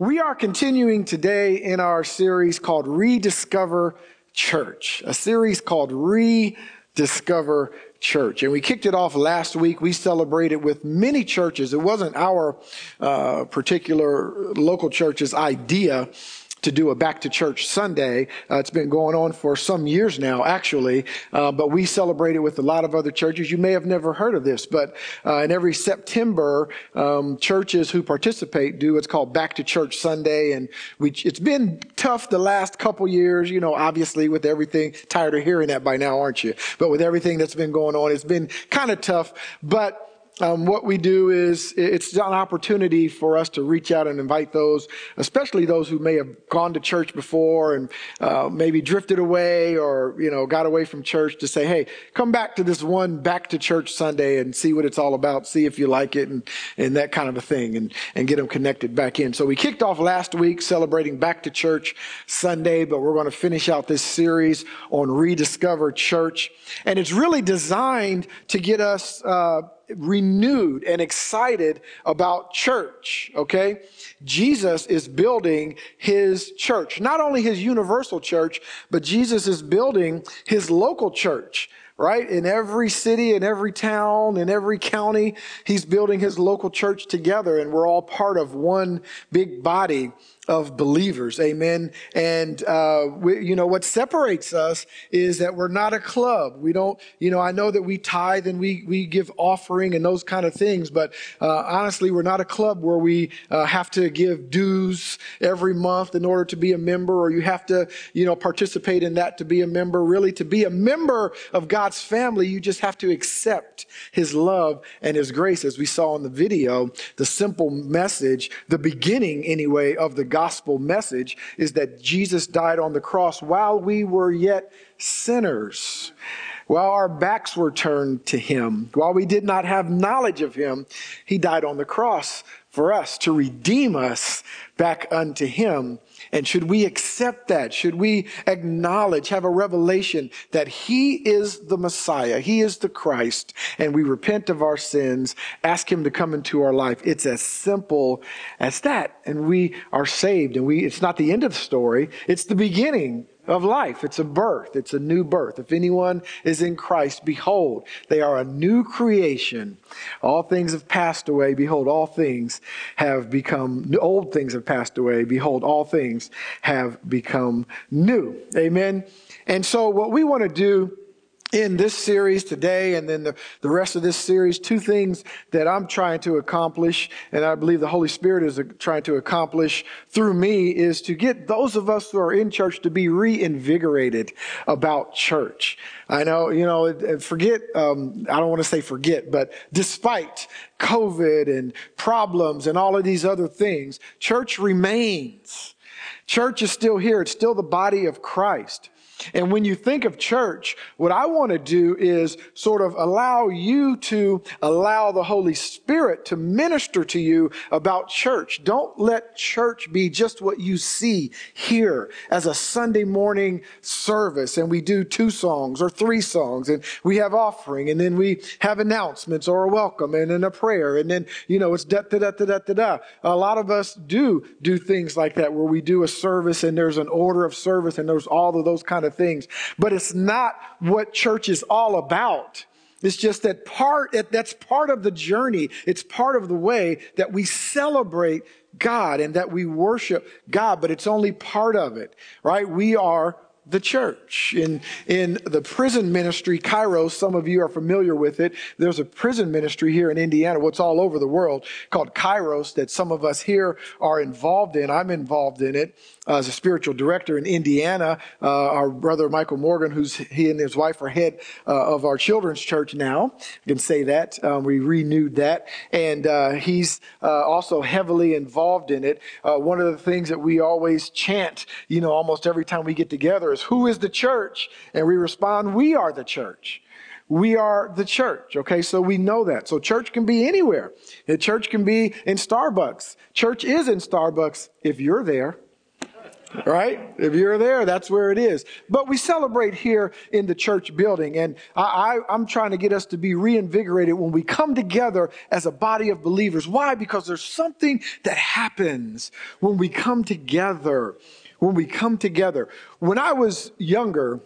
We are continuing today in our series called Rediscover Church, a series called Rediscover Church. And we kicked it off last week. We celebrated with many churches. It wasn't our uh, particular local church's idea to do a back to church Sunday. Uh, it's been going on for some years now, actually, uh, but we celebrate it with a lot of other churches. You may have never heard of this, but uh, in every September, um, churches who participate do what's called back to church Sunday, and we, it's been tough the last couple years. You know, obviously with everything, tired of hearing that by now, aren't you? But with everything that's been going on, it's been kind of tough, but um, what we do is it's an opportunity for us to reach out and invite those, especially those who may have gone to church before and uh, maybe drifted away or you know got away from church to say, hey, come back to this one back to church Sunday and see what it's all about, see if you like it, and and that kind of a thing, and and get them connected back in. So we kicked off last week celebrating back to church Sunday, but we're going to finish out this series on rediscover church, and it's really designed to get us. Uh, renewed and excited about church, okay? Jesus is building his church, not only his universal church, but Jesus is building his local church right? In every city, in every town, in every county, he's building his local church together, and we're all part of one big body of believers. Amen. And, uh, we, you know, what separates us is that we're not a club. We don't, you know, I know that we tithe and we, we give offering and those kind of things, but, uh, honestly, we're not a club where we, uh, have to give dues every month in order to be a member or you have to, you know, participate in that to be a member. Really, to be a member of God's family, you just have to accept his love and his grace. As we saw in the video, the simple message, the beginning anyway of the gospel message is that Jesus died on the cross while we were yet sinners. While our backs were turned to him, while we did not have knowledge of him, he died on the cross for us to redeem us back unto him. And should we accept that? Should we acknowledge, have a revelation that he is the Messiah, he is the Christ, and we repent of our sins, ask him to come into our life? It's as simple as that. And we are saved. And we, it's not the end of the story. It's the beginning of life. It's a birth. It's a new birth. If anyone is in Christ, behold, they are a new creation. All things have passed away. Behold, all things have become, old things have passed away. Behold, all things have become new. Amen. And so what we want to do in this series today and then the, the rest of this series, two things that I'm trying to accomplish, and I believe the Holy Spirit is trying to accomplish through me, is to get those of us who are in church to be reinvigorated about church. I know, you know, forget, um, I don't want to say forget, but despite COVID and problems and all of these other things, church remains. Church is still here. It's still the body of Christ. And when you think of church, what I want to do is sort of allow you to allow the Holy Spirit to minister to you about church. Don't let church be just what you see here as a Sunday morning service and we do two songs or three songs and we have offering and then we have announcements or a welcome and then a prayer and then, you know, it's da da da da da da da. A lot of us do do things like that where we do a service and there's an order of service and there's all of those kind of of things. But it's not what church is all about. It's just that part, that's part of the journey. It's part of the way that we celebrate God and that we worship God, but it's only part of it, right? We are the church. In, in the prison ministry, Kairos, some of you are familiar with it. There's a prison ministry here in Indiana, what's all over the world, called Kairos, that some of us here are involved in. I'm involved in it uh, as a spiritual director in Indiana. Uh, our brother Michael Morgan, who's he and his wife are head uh, of our children's church now. I can say that. Um, we renewed that. And uh, he's uh, also heavily involved in it. Uh, one of the things that we always chant, you know, almost every time we get together is Who is the church? And we respond, We are the church. We are the church. Okay, so we know that. So church can be anywhere. The church can be in Starbucks. Church is in Starbucks if you're there. right? If you're there, that's where it is. But we celebrate here in the church building, and I, am trying to get us to be reinvigorated when we come together as a body of believers. Why? Because there's something that happens when we come together. When we come together. When I was younger,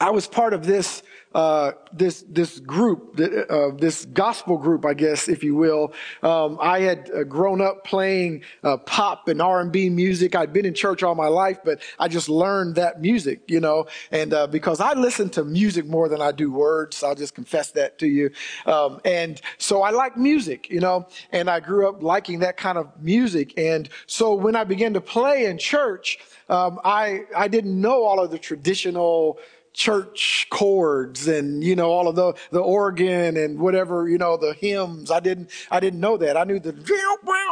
I was part of this uh, this this group, uh, this gospel group, I guess, if you will. Um, I had uh, grown up playing uh, pop and R and B music. I'd been in church all my life, but I just learned that music, you know. And uh, because I listen to music more than I do words, I'll just confess that to you. Um, and so I like music, you know. And I grew up liking that kind of music. And so when I began to play in church, um, I I didn't know all of the traditional church chords and you know all of the the organ and whatever you know the hymns. I didn't i didn't know that. I knew the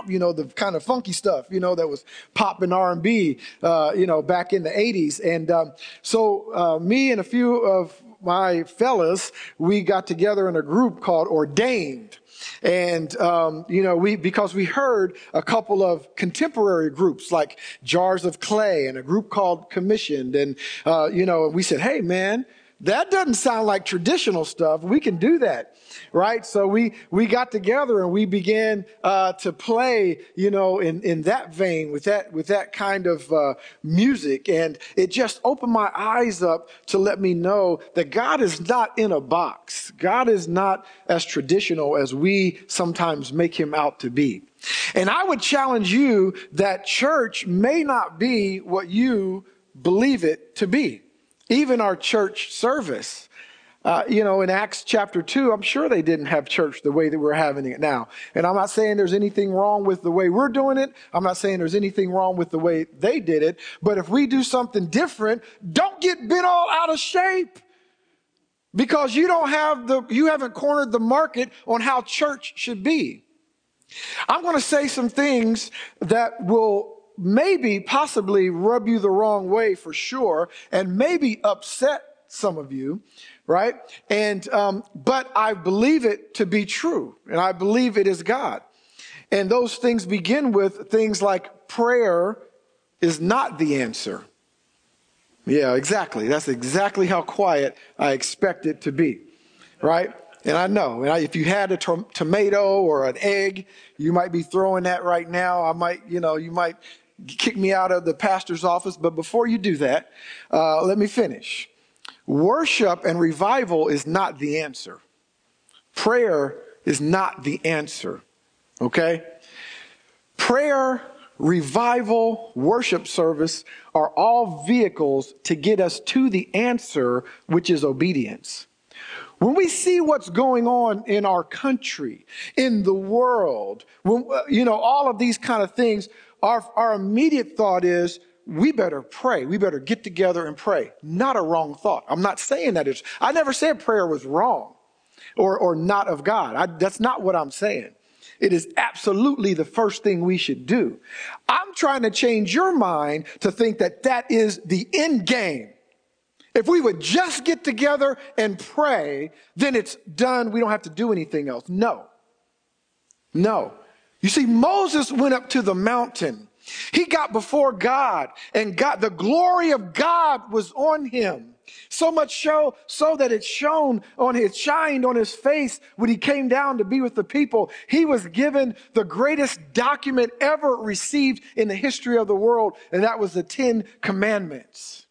you know the kind of funky stuff you know that was pop and r&b uh, you know back in the 80s and um, so uh, me and a few of my fellas we got together in a group called ordained and, um, you know, we, because we heard a couple of contemporary groups like Jars of Clay and a group called Commissioned. And, uh, you know, we said, hey, man, that doesn't sound like traditional stuff. We can do that right? So we, we got together and we began uh, to play, you know, in, in that vein with that, with that kind of uh, music. And it just opened my eyes up to let me know that God is not in a box. God is not as traditional as we sometimes make him out to be. And I would challenge you that church may not be what you believe it to be. Even our church service uh, you know, in Acts chapter 2, I'm sure they didn't have church the way that we're having it now. And I'm not saying there's anything wrong with the way we're doing it. I'm not saying there's anything wrong with the way they did it. But if we do something different, don't get bent all out of shape. Because you don't have the, you haven't cornered the market on how church should be. I'm going to say some things that will maybe possibly rub you the wrong way for sure and maybe upset some of you right? And, um, but I believe it to be true, and I believe it is God. And those things begin with things like prayer is not the answer. Yeah, exactly. That's exactly how quiet I expect it to be, right? And I know, and I, if you had a to- tomato or an egg, you might be throwing that right now. I might, you know, you might kick me out of the pastor's office. But before you do that, uh, let me finish. Worship and revival is not the answer. Prayer is not the answer. Okay? Prayer, revival, worship service are all vehicles to get us to the answer, which is obedience. When we see what's going on in our country, in the world, when, you know, all of these kind of things, our, our immediate thought is, we better pray. We better get together and pray. Not a wrong thought. I'm not saying that it's, I never said prayer was wrong or, or not of God. I, that's not what I'm saying. It is absolutely the first thing we should do. I'm trying to change your mind to think that that is the end game. If we would just get together and pray, then it's done. We don't have to do anything else. No. No. You see, Moses went up to the mountain he got before God and God, the glory of God was on him. So much so, so that it shone on his, shined on his face when he came down to be with the people. He was given the greatest document ever received in the history of the world, and that was the Ten Commandments.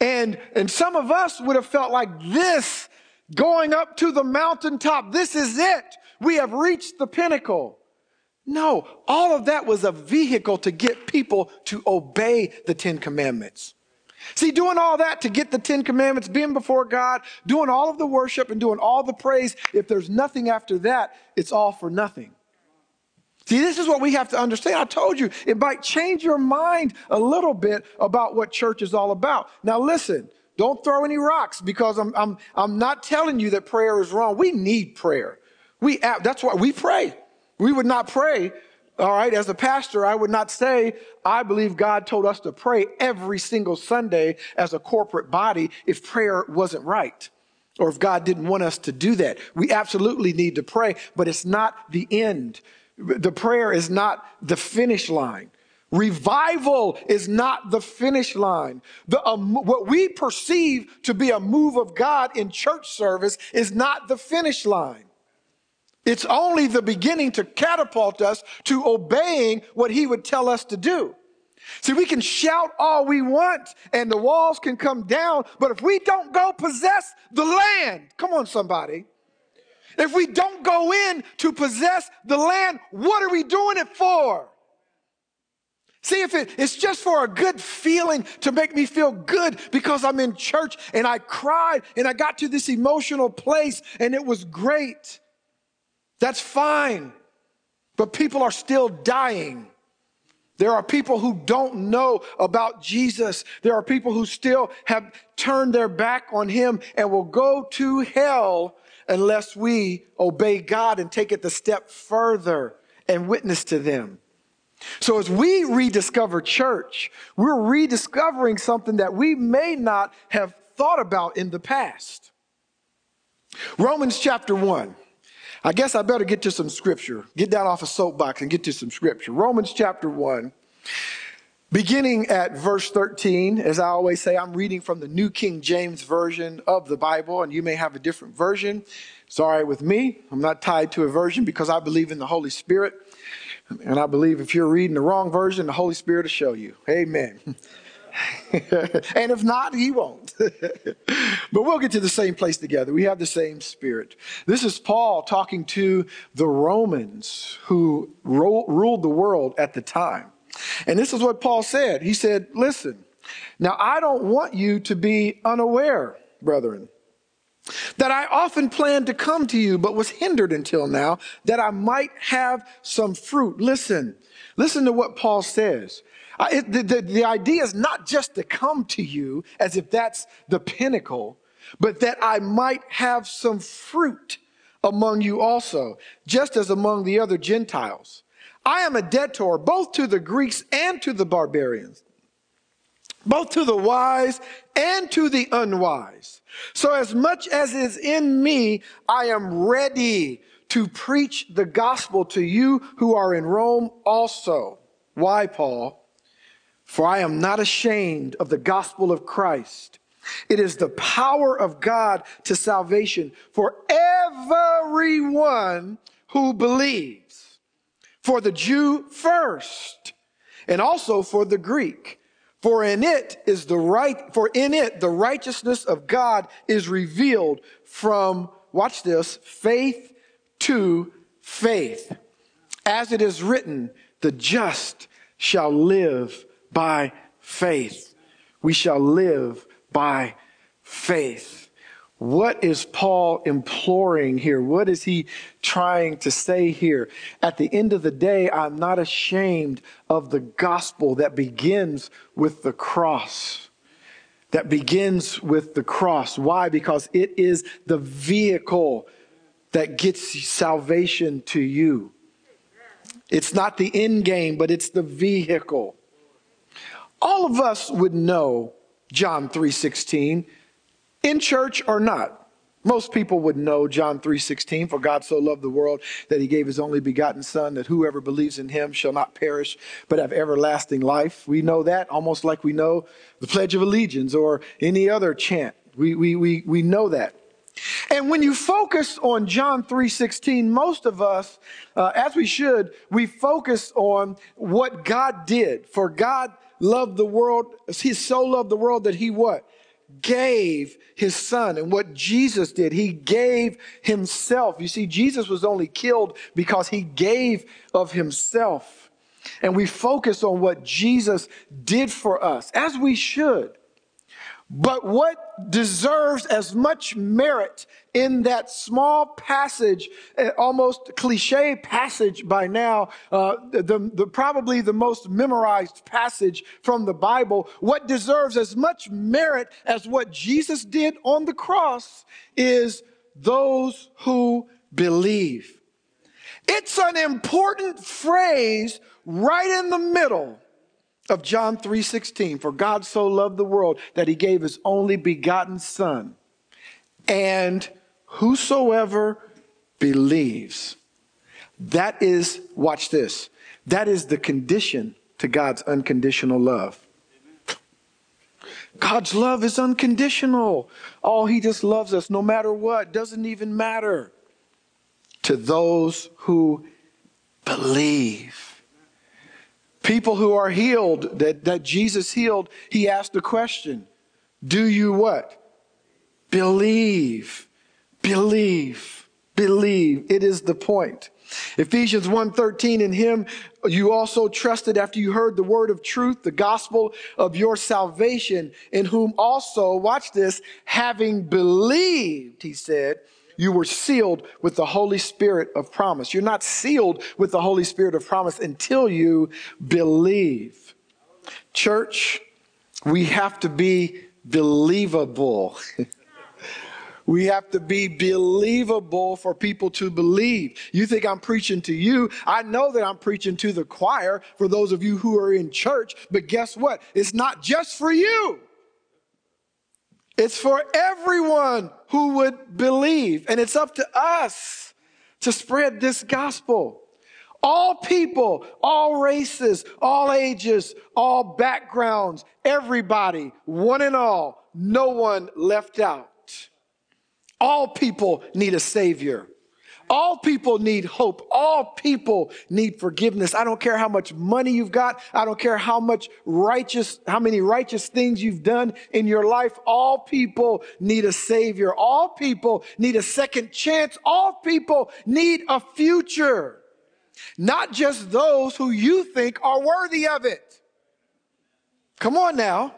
And, and some of us would have felt like this going up to the mountaintop. This is it. We have reached the pinnacle. No, all of that was a vehicle to get people to obey the Ten Commandments. See, doing all that to get the Ten Commandments, being before God, doing all of the worship and doing all the praise, if there's nothing after that, it's all for nothing. See, this is what we have to understand. I told you, it might change your mind a little bit about what church is all about. Now, listen, don't throw any rocks because I'm, I'm, I'm not telling you that prayer is wrong. We need prayer. We, that's why we pray. We would not pray, all right, as a pastor, I would not say, I believe God told us to pray every single Sunday as a corporate body if prayer wasn't right or if God didn't want us to do that. We absolutely need to pray, but it's not the end. The prayer is not the finish line. Revival is not the finish line. The, um, what we perceive to be a move of God in church service is not the finish line. It's only the beginning to catapult us to obeying what he would tell us to do. See, we can shout all we want and the walls can come down, but if we don't go possess the land, come on, somebody. If we don't go in to possess the land, what are we doing it for? See, if it, it's just for a good feeling to make me feel good because I'm in church and I cried and I got to this emotional place and it was great. That's fine. But people are still dying. There are people who don't know about Jesus. There are people who still have turned their back on him and will go to hell unless we obey God and take it the step further and witness to them. So as we rediscover church, we're rediscovering something that we may not have thought about in the past. Romans chapter 1. I guess I better get to some scripture. Get down off a soapbox and get to some scripture. Romans chapter 1, beginning at verse 13. As I always say, I'm reading from the New King James Version of the Bible, and you may have a different version. It's all right with me. I'm not tied to a version because I believe in the Holy Spirit. And I believe if you're reading the wrong version, the Holy Spirit will show you. Amen. and if not, he won't. but we'll get to the same place together. We have the same spirit. This is Paul talking to the Romans who ro- ruled the world at the time. And this is what Paul said. He said, Listen, now I don't want you to be unaware, brethren, that I often planned to come to you, but was hindered until now, that I might have some fruit. Listen, listen to what Paul says. The, the, the idea is not just to come to you as if that's the pinnacle, but that I might have some fruit among you also, just as among the other Gentiles. I am a debtor both to the Greeks and to the barbarians, both to the wise and to the unwise. So as much as is in me, I am ready to preach the gospel to you who are in Rome also. Why, Paul? For I am not ashamed of the gospel of Christ. It is the power of God to salvation for everyone who believes. For the Jew first, and also for the Greek. For in it is the right, for in it the righteousness of God is revealed from, watch this, faith to faith. As it is written, the just shall live by faith. We shall live by faith. What is Paul imploring here? What is he trying to say here? At the end of the day, I'm not ashamed of the gospel that begins with the cross. That begins with the cross. Why? Because it is the vehicle that gets salvation to you. It's not the end game, but it's the vehicle. All of us would know John 3:16 in church or not. Most people would know John 3:16 for God so loved the world that he gave his only begotten son that whoever believes in him shall not perish but have everlasting life. We know that almost like we know the pledge of allegiance or any other chant. We we we we know that. And when you focus on John 3:16, most of us uh, as we should, we focus on what God did. For God loved the world, he so loved the world that he what? Gave his son. And what Jesus did, he gave himself. You see, Jesus was only killed because he gave of himself. And we focus on what Jesus did for us, as we should. But what deserves as much merit in that small passage, eh, almost cliche passage by now, uh, the, the, probably the most memorized passage from the Bible, what deserves as much merit as what Jesus did on the cross is those who believe. It's an important phrase right in the middle of John 3:16 for God so loved the world that he gave his only begotten son and whosoever believes that is watch this that is the condition to God's unconditional love. God's love is unconditional. Oh, He just loves us no matter what, doesn't even matter. To those who believe. People who are healed, that, that Jesus healed, He asked a question Do you what? Believe. Believe. Believe. It is the point. Ephesians 1:13 in him you also trusted after you heard the word of truth the gospel of your salvation in whom also watch this having believed he said you were sealed with the Holy Spirit of promise. You're not sealed with the Holy Spirit of promise until you believe. Church, we have to be believable. We have to be believable for people to believe. You think I'm preaching to you. I know that I'm preaching to the choir for those of you who are in church, but guess what? It's not just for you. It's for everyone who would believe. And it's up to us to spread this gospel. All people, all races, all ages, all backgrounds, everybody, one and all, no one left out. All people need a savior. All people need hope. All people need forgiveness. I don't care how much money you've got. I don't care how much righteous, how many righteous things you've done in your life. All people need a savior. All people need a second chance. All people need a future. Not just those who you think are worthy of it. Come on now.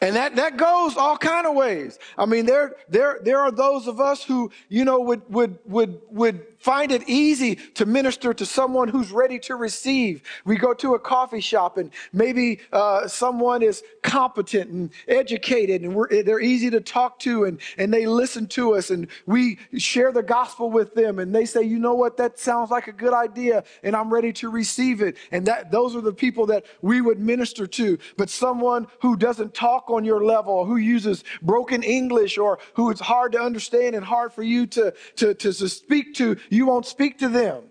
And that, that goes all kind of ways. I mean, there, there, there are those of us who, you know, would, would, would, would find it easy to minister to someone who's ready to receive. We go to a coffee shop and maybe uh, someone is competent and educated and they're easy to talk to and, and they listen to us and we share the gospel with them and they say, you know what, that sounds like a good idea and I'm ready to receive it. And that those are the people that we would minister to. But someone who doesn't talk on your level, who uses broken English or who it's hard to understand and hard for you to, to, to, to speak to, you won't speak to them.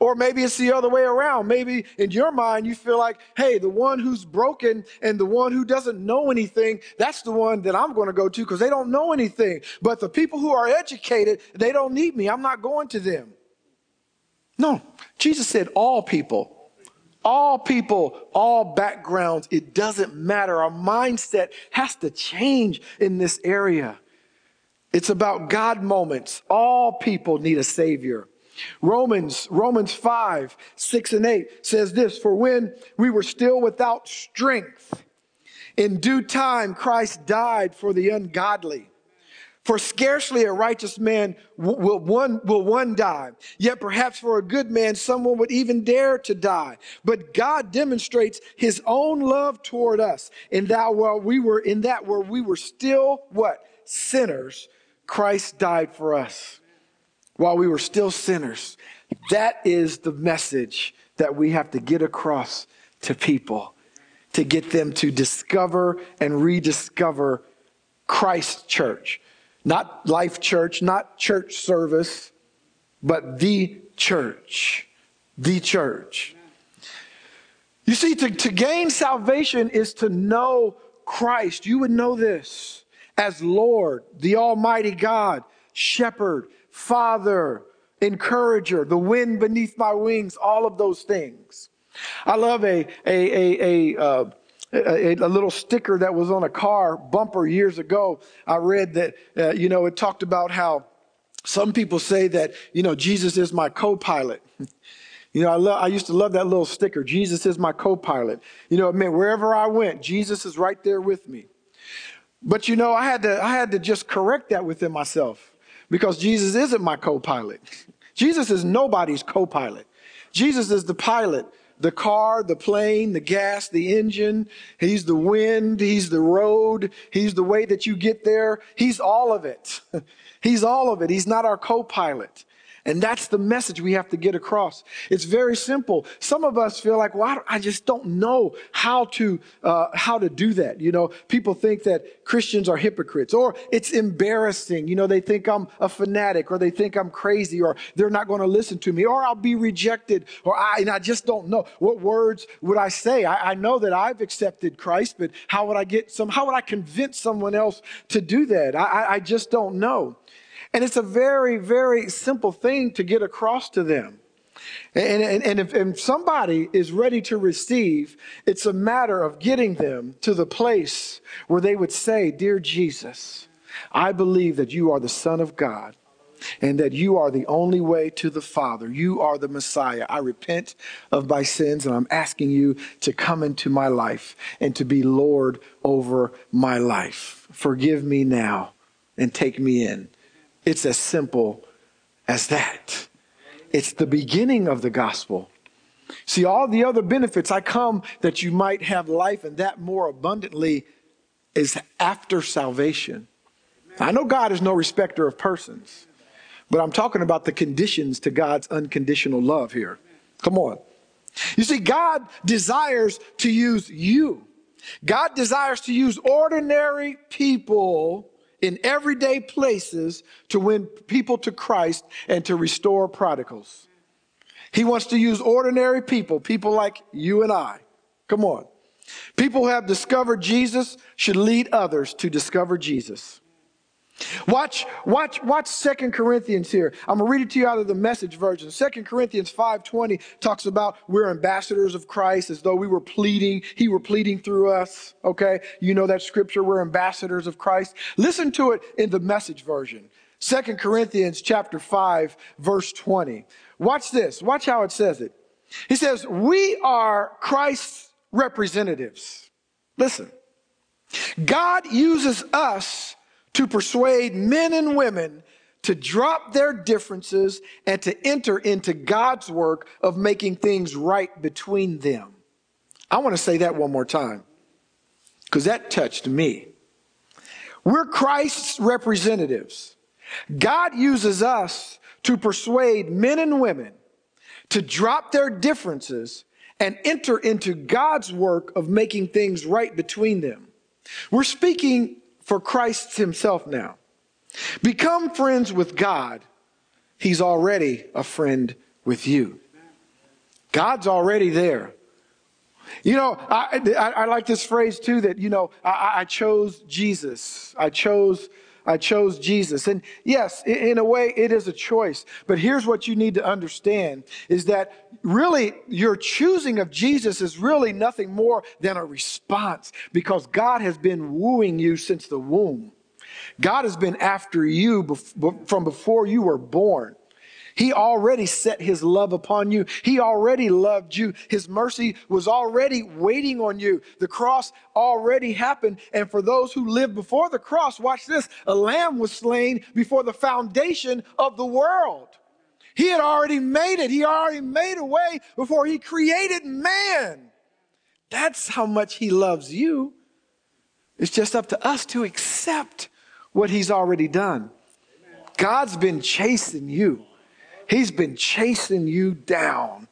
Or maybe it's the other way around. Maybe in your mind, you feel like, hey, the one who's broken and the one who doesn't know anything, that's the one that I'm going to go to because they don't know anything. But the people who are educated, they don't need me. I'm not going to them. No, Jesus said all people. All people, all backgrounds, it doesn't matter. Our mindset has to change in this area. It's about God moments. All people need a savior. Romans, Romans 5, 6 and 8 says this, for when we were still without strength, in due time Christ died for the ungodly. For scarcely a righteous man will one, will one die. Yet perhaps for a good man, someone would even dare to die. But God demonstrates his own love toward us in that while we were in that where we were still what? Sinners Christ died for us while we were still sinners. That is the message that we have to get across to people to get them to discover and rediscover Christ church. Not life church, not church service, but the church. The church. You see, to, to gain salvation is to know Christ. You would know this as Lord, the Almighty God, Shepherd, Father, Encourager, the wind beneath my wings, all of those things. I love a, a, a, a, uh, a, a, little sticker that was on a car bumper years ago. I read that, uh, you know, it talked about how some people say that, you know, Jesus is my co pilot. You know, I, love, I used to love that little sticker. Jesus is my co pilot. You know, it meant wherever I went, Jesus is right there with me. But you know, I had to, I had to just correct that within myself because Jesus isn't my co-pilot. Jesus is nobody's co-pilot. Jesus is the pilot, the car, the plane, the gas, the engine. He's the wind. He's the road. He's the way that you get there. He's all of it. He's all of it. He's not our co-pilot. And that's the message we have to get across. It's very simple. Some of us feel like, well, I, just don't know how to, uh, how to do that. You know, people think that Christians are hypocrites or it's embarrassing. You know, they think I'm a fanatic or they think I'm crazy or they're not going to listen to me or I'll be rejected or I, and I just don't know. What words would I say? I, I know that I've accepted Christ, but how would I get some, how would I convince someone else to do that? I, I just don't know. And it's a very, very simple thing to get across to them. And, and, and if, if somebody is ready to receive, it's a matter of getting them to the place where they would say, Dear Jesus, I believe that you are the Son of God and that you are the only way to the Father. You are the Messiah. I repent of my sins and I'm asking you to come into my life and to be Lord over my life. Forgive me now and take me in. It's as simple as that. It's the beginning of the gospel. See, all the other benefits, I come that you might have life and that more abundantly, is after salvation. I know God is no respecter of persons, but I'm talking about the conditions to God's unconditional love here. Come on. You see, God desires to use you. God desires to use ordinary people in everyday places to win people to Christ and to restore prodigals. He wants to use ordinary people, people like you and I. Come on. People who have discovered Jesus should lead others to discover Jesus. Watch, watch, watch Second Corinthians here. I'm gonna read it to you out of the message version. Second Corinthians 5:20 talks about we're ambassadors of Christ as though we were pleading, he were pleading through us. Okay, you know that scripture, we're ambassadors of Christ. Listen to it in the message version. Second Corinthians chapter 5, verse 20. Watch this, watch how it says it. He says, We are Christ's representatives. Listen. God uses us to persuade men and women to drop their differences and to enter into God's work of making things right between them. I want to say that one more time because that touched me. We're Christ's representatives. God uses us to persuade men and women to drop their differences and enter into God's work of making things right between them. We're speaking for Christ himself now. Become friends with God. He's already a friend with you. God's already there. You know, I, I, I like this phrase too that, you know, I, I chose Jesus. I chose I chose Jesus. And yes, in a way, it is a choice. But here's what you need to understand is that really your choosing of Jesus is really nothing more than a response because God has been wooing you since the womb. God has been after you from before you were born. He already set his love upon you. He already loved you. His mercy was already waiting on you. The cross already happened. And for those who lived before the cross, watch this a lamb was slain before the foundation of the world. He had already made it. He already made a way before he created man. That's how much he loves you. It's just up to us to accept what he's already done. God's been chasing you. He's been chasing you down.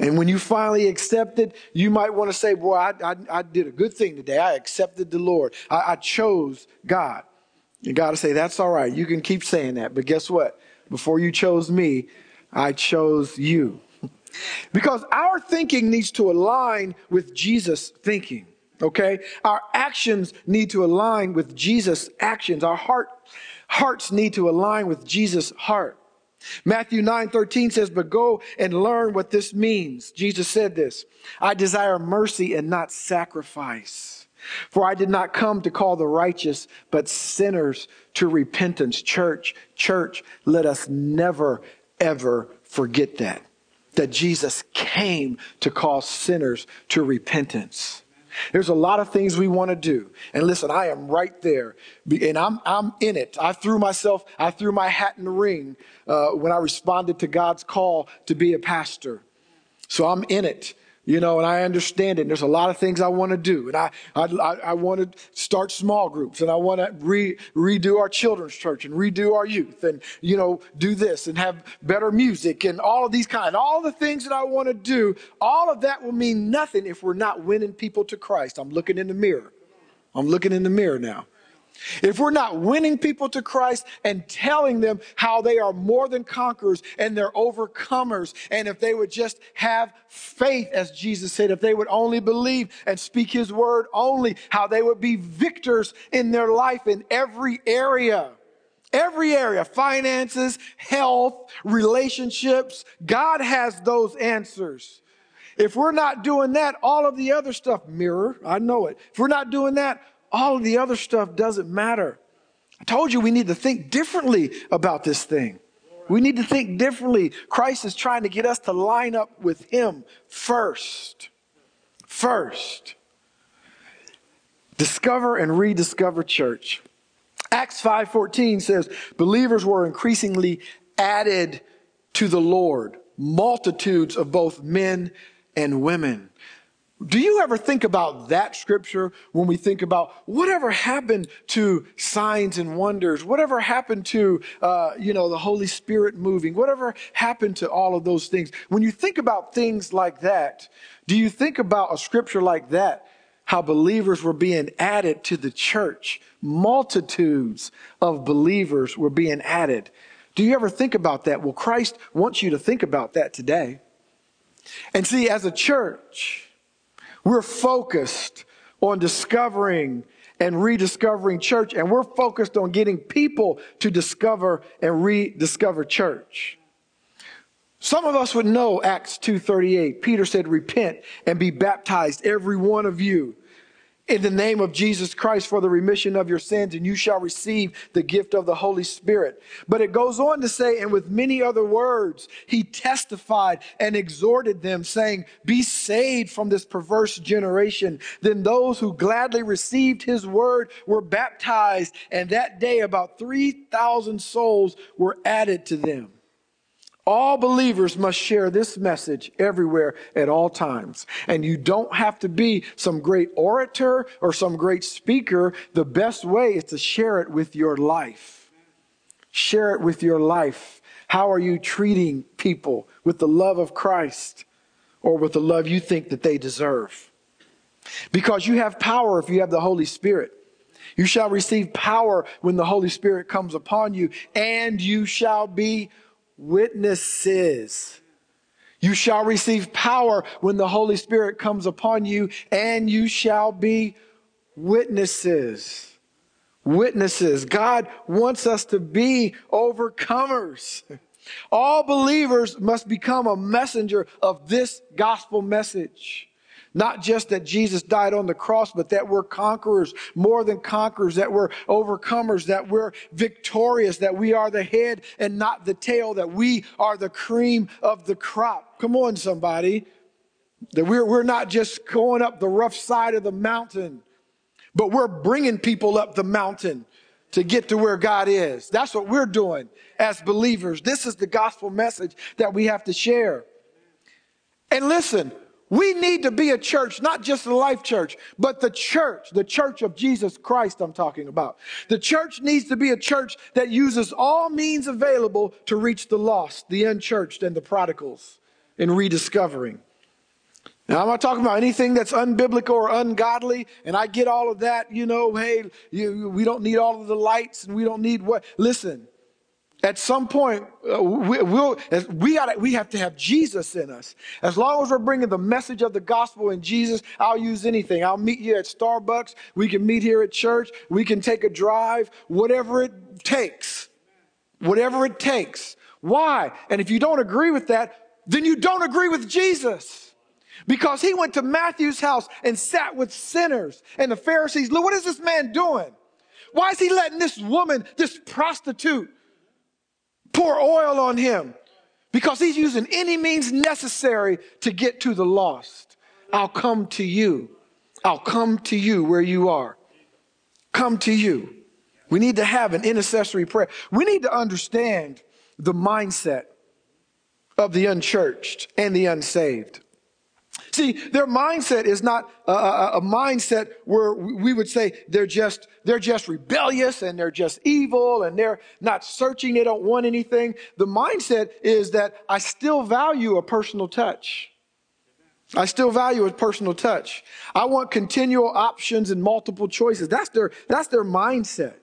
And when you finally accept it, you might want to say, Boy, I, I, I did a good thing today. I accepted the Lord. I, I chose God. You got to say, That's all right. You can keep saying that. But guess what? Before you chose me, I chose you. because our thinking needs to align with Jesus' thinking. Okay? Our actions need to align with Jesus' actions. Our heart, hearts need to align with Jesus' heart. Matthew 9 13 says, But go and learn what this means. Jesus said this I desire mercy and not sacrifice. For I did not come to call the righteous, but sinners to repentance. Church, church, let us never, ever forget that. That Jesus came to call sinners to repentance. There's a lot of things we want to do. And listen, I am right there. And I'm, I'm in it. I threw myself, I threw my hat in the ring uh, when I responded to God's call to be a pastor. So I'm in it. You know, and I understand it. And there's a lot of things I want to do. And I, I, I want to start small groups and I want to re, redo our children's church and redo our youth and, you know, do this and have better music and all of these kind, all the things that I want to do. All of that will mean nothing if we're not winning people to Christ. I'm looking in the mirror. I'm looking in the mirror now. If we're not winning people to Christ and telling them how they are more than conquerors and they're overcomers, and if they would just have faith, as Jesus said, if they would only believe and speak his word only, how they would be victors in their life in every area. Every area, finances, health, relationships, God has those answers. If we're not doing that, all of the other stuff, mirror, I know it. If we're not doing that, all of the other stuff doesn't matter. I told you we need to think differently about this thing. We need to think differently. Christ is trying to get us to line up with Him first. First. Discover and rediscover church. Acts 5:14 says believers were increasingly added to the Lord, multitudes of both men and women. Do you ever think about that scripture when we think about whatever happened to signs and wonders? Whatever happened to, uh, you know, the Holy Spirit moving? Whatever happened to all of those things? When you think about things like that, do you think about a scripture like that? How believers were being added to the church. Multitudes of believers were being added. Do you ever think about that? Well, Christ wants you to think about that today. And see, as a church, we're focused on discovering and rediscovering church, and we're focused on getting people to discover and rediscover church. Some of us would know Acts 2:38. Peter said, "Repent and be baptized every one of you in the name of Jesus Christ for the remission of your sins, and you shall receive the gift of the Holy Spirit. But it goes on to say, and with many other words, he testified and exhorted them, saying, Be saved from this perverse generation. Then those who gladly received his word were baptized, and that day about 3,000 souls were added to them. All believers must share this message everywhere at all times. And you don't have to be some great orator or some great speaker. The best way is to share it with your life. Share it with your life. How are you treating people with the love of Christ or with the love you think that they deserve? Because you have power if you have the Holy Spirit. You shall receive power when the Holy Spirit comes upon you, and you shall be witnesses. You shall receive power when the Holy Spirit comes upon you, and you shall be witnesses. Witnesses. God wants us to be overcomers. All believers must become a messenger of this gospel message. Not just that Jesus died on the cross, but that we're conquerors, more than conquerors, that we're overcomers, that we're victorious, that we are the head and not the tail, that we are the cream of the crop. Come on, somebody. That we're, we're not just going up the rough side of the mountain, but we're bringing people up the mountain to get to where God is. That's what we're doing as believers. This is the gospel message that we have to share. And listen, we need to be a church, not just a life church, but the church, the church of Jesus Christ, I'm talking about. The church needs to be a church that uses all means available to reach the lost, the unchurched, and the prodigals in rediscovering. Now, I'm not talking about anything that's unbiblical or ungodly, and I get all of that, you know, hey, you, we don't need all of the lights and we don't need what. Listen, at some point, uh, we, we'll, we, gotta, we have to have Jesus in us. As long as we're bringing the message of the gospel in Jesus, I'll use anything. I'll meet you at Starbucks. We can meet here at church. We can take a drive, whatever it takes. Whatever it takes. Why? And if you don't agree with that, then you don't agree with Jesus. Because he went to Matthew's house and sat with sinners. And the Pharisees, look, what is this man doing? Why is he letting this woman, this prostitute, pour oil on him because he's using any means necessary to get to the lost. I'll come to you. I'll come to you where you are. Come to you. We need to have an intercessory prayer. We need to understand the mindset of the unchurched and the unsaved. See, their mindset is not a, a, mindset where we would say they're just, they're just rebellious and they're just evil and they're not searching. They don't want anything. The mindset is that I still value a personal touch. I still value a personal touch. I want continual options and multiple choices. That's their, that's their mindset.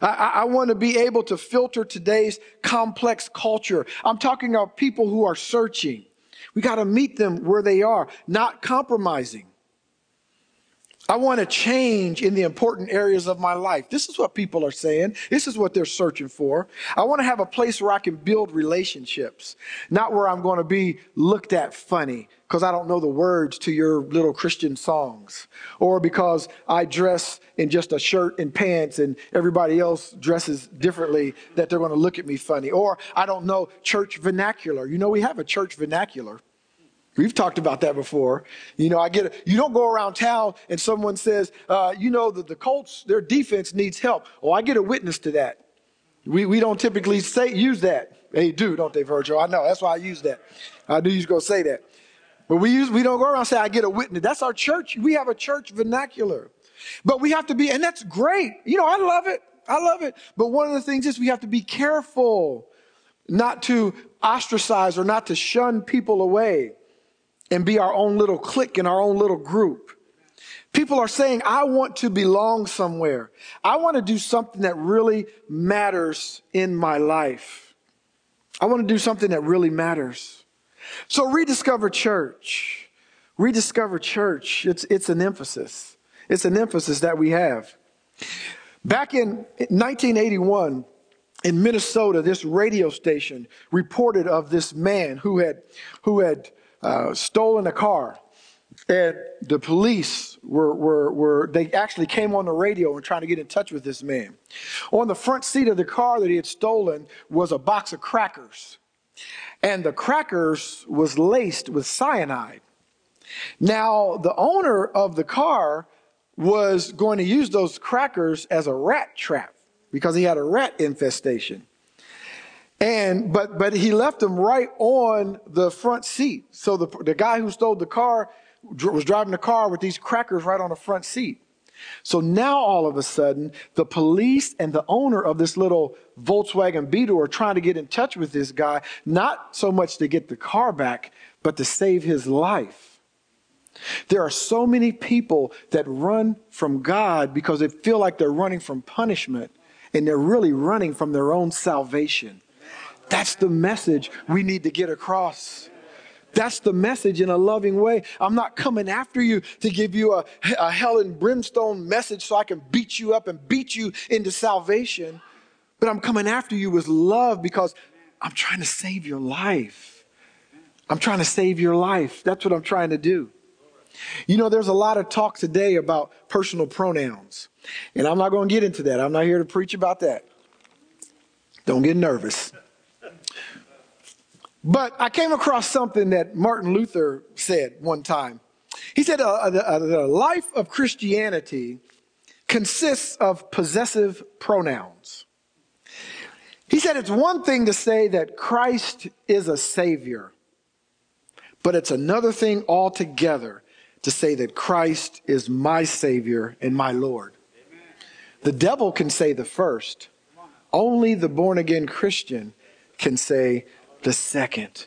I, I, want to be able to filter today's complex culture. I'm talking about people who are searching. We got to meet them where they are, not compromising. I want to change in the important areas of my life. This is what people are saying. This is what they're searching for. I want to have a place where I can build relationships, not where I'm going to be looked at funny because I don't know the words to your little Christian songs, or because I dress in just a shirt and pants and everybody else dresses differently that they're going to look at me funny, or I don't know church vernacular. You know, we have a church vernacular. We've talked about that before. You know, I get it. You don't go around town and someone says, uh, you know, the, the Colts, their defense needs help. Oh, I get a witness to that. We, we don't typically say use that. They do, don't they, Virgil? I know. That's why I use that. I knew you was going to say that. But we use we don't go around and say, I get a witness. That's our church. We have a church vernacular. But we have to be, and that's great. You know, I love it. I love it. But one of the things is we have to be careful not to ostracize or not to shun people away and be our own little clique in our own little group. People are saying, I want to belong somewhere. I want to do something that really matters in my life. I want to do something that really matters. So rediscover church. Rediscover church. It's, it's an emphasis. It's an emphasis that we have. Back in 1981, in Minnesota, this radio station reported of this man who had, who had uh, stolen a car. And the police were, were, were, they actually came on the radio and trying to get in touch with this man. On the front seat of the car that he had stolen was a box of crackers. And the crackers was laced with cyanide. Now, the owner of the car was going to use those crackers as a rat trap because he had a rat infestation. And but but he left them right on the front seat. So the the guy who stole the car was driving the car with these crackers right on the front seat. So now all of a sudden, the police and the owner of this little Volkswagen Beetle are trying to get in touch with this guy, not so much to get the car back, but to save his life. There are so many people that run from God because they feel like they're running from punishment, and they're really running from their own salvation. That's the message we need to get across. That's the message in a loving way. I'm not coming after you to give you a, a hell and brimstone message so I can beat you up and beat you into salvation. But I'm coming after you with love because I'm trying to save your life. I'm trying to save your life. That's what I'm trying to do. You know, there's a lot of talk today about personal pronouns. And I'm not going to get into that. I'm not here to preach about that. Don't get nervous. But I came across something that Martin Luther said one time. He said, uh, uh, uh, "The life of Christianity consists of possessive pronouns. He said, It's one thing to say that Christ is a Savior, but it's another thing altogether to say that Christ is my Savior and my Lord. Amen. The devil can say the first, only the born again Christian can say the second.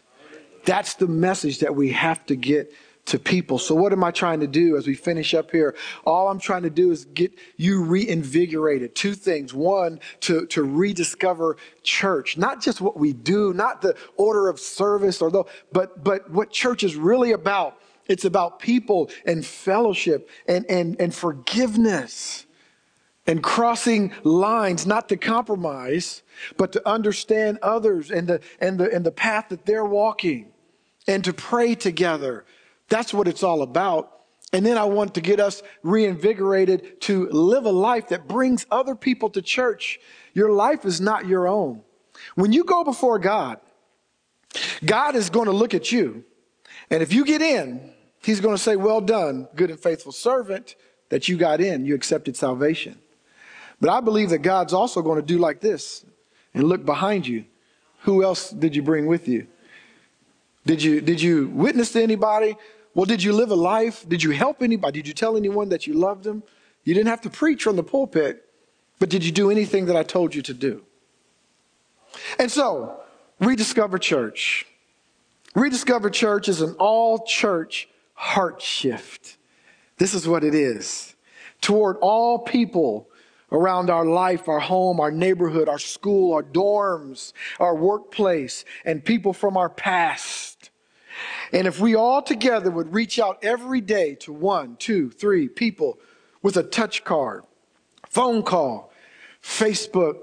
That's the message that we have to get to people. So, what am I trying to do as we finish up here? All I'm trying to do is get you reinvigorated. Two things. One, to, to rediscover church, not just what we do, not the order of service, or though, but, but what church is really about. It's about people and fellowship and, and, and forgiveness and crossing lines, not to compromise, but to understand others and the, and the, and the path that they're walking and to pray together. That's what it's all about. And then I want to get us reinvigorated to live a life that brings other people to church. Your life is not your own. When you go before God, God is going to look at you. And if you get in, He's going to say, Well done, good and faithful servant, that you got in. You accepted salvation. But I believe that God's also going to do like this and look behind you. Who else did you bring with you? Did you, did you witness to anybody Well, did you live a life? Did you help anybody? Did you tell anyone that you loved them? You didn't have to preach from the pulpit, but did you do anything that I told you to do? And so, Rediscover Church. Rediscover Church is an all church heart shift. This is what it is toward all people around our life, our home, our neighborhood, our school, our dorms, our workplace, and people from our past. And if we all together would reach out every day to one, two, three people with a touch card, phone call, Facebook,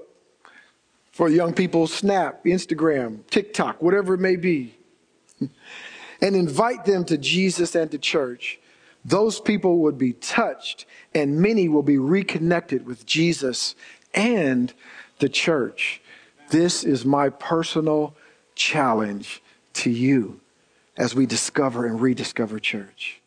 for young people, Snap, Instagram, TikTok, whatever it may be, and invite them to Jesus and to church, those people would be touched and many will be reconnected with Jesus and the church. This is my personal challenge to you as we discover and rediscover church.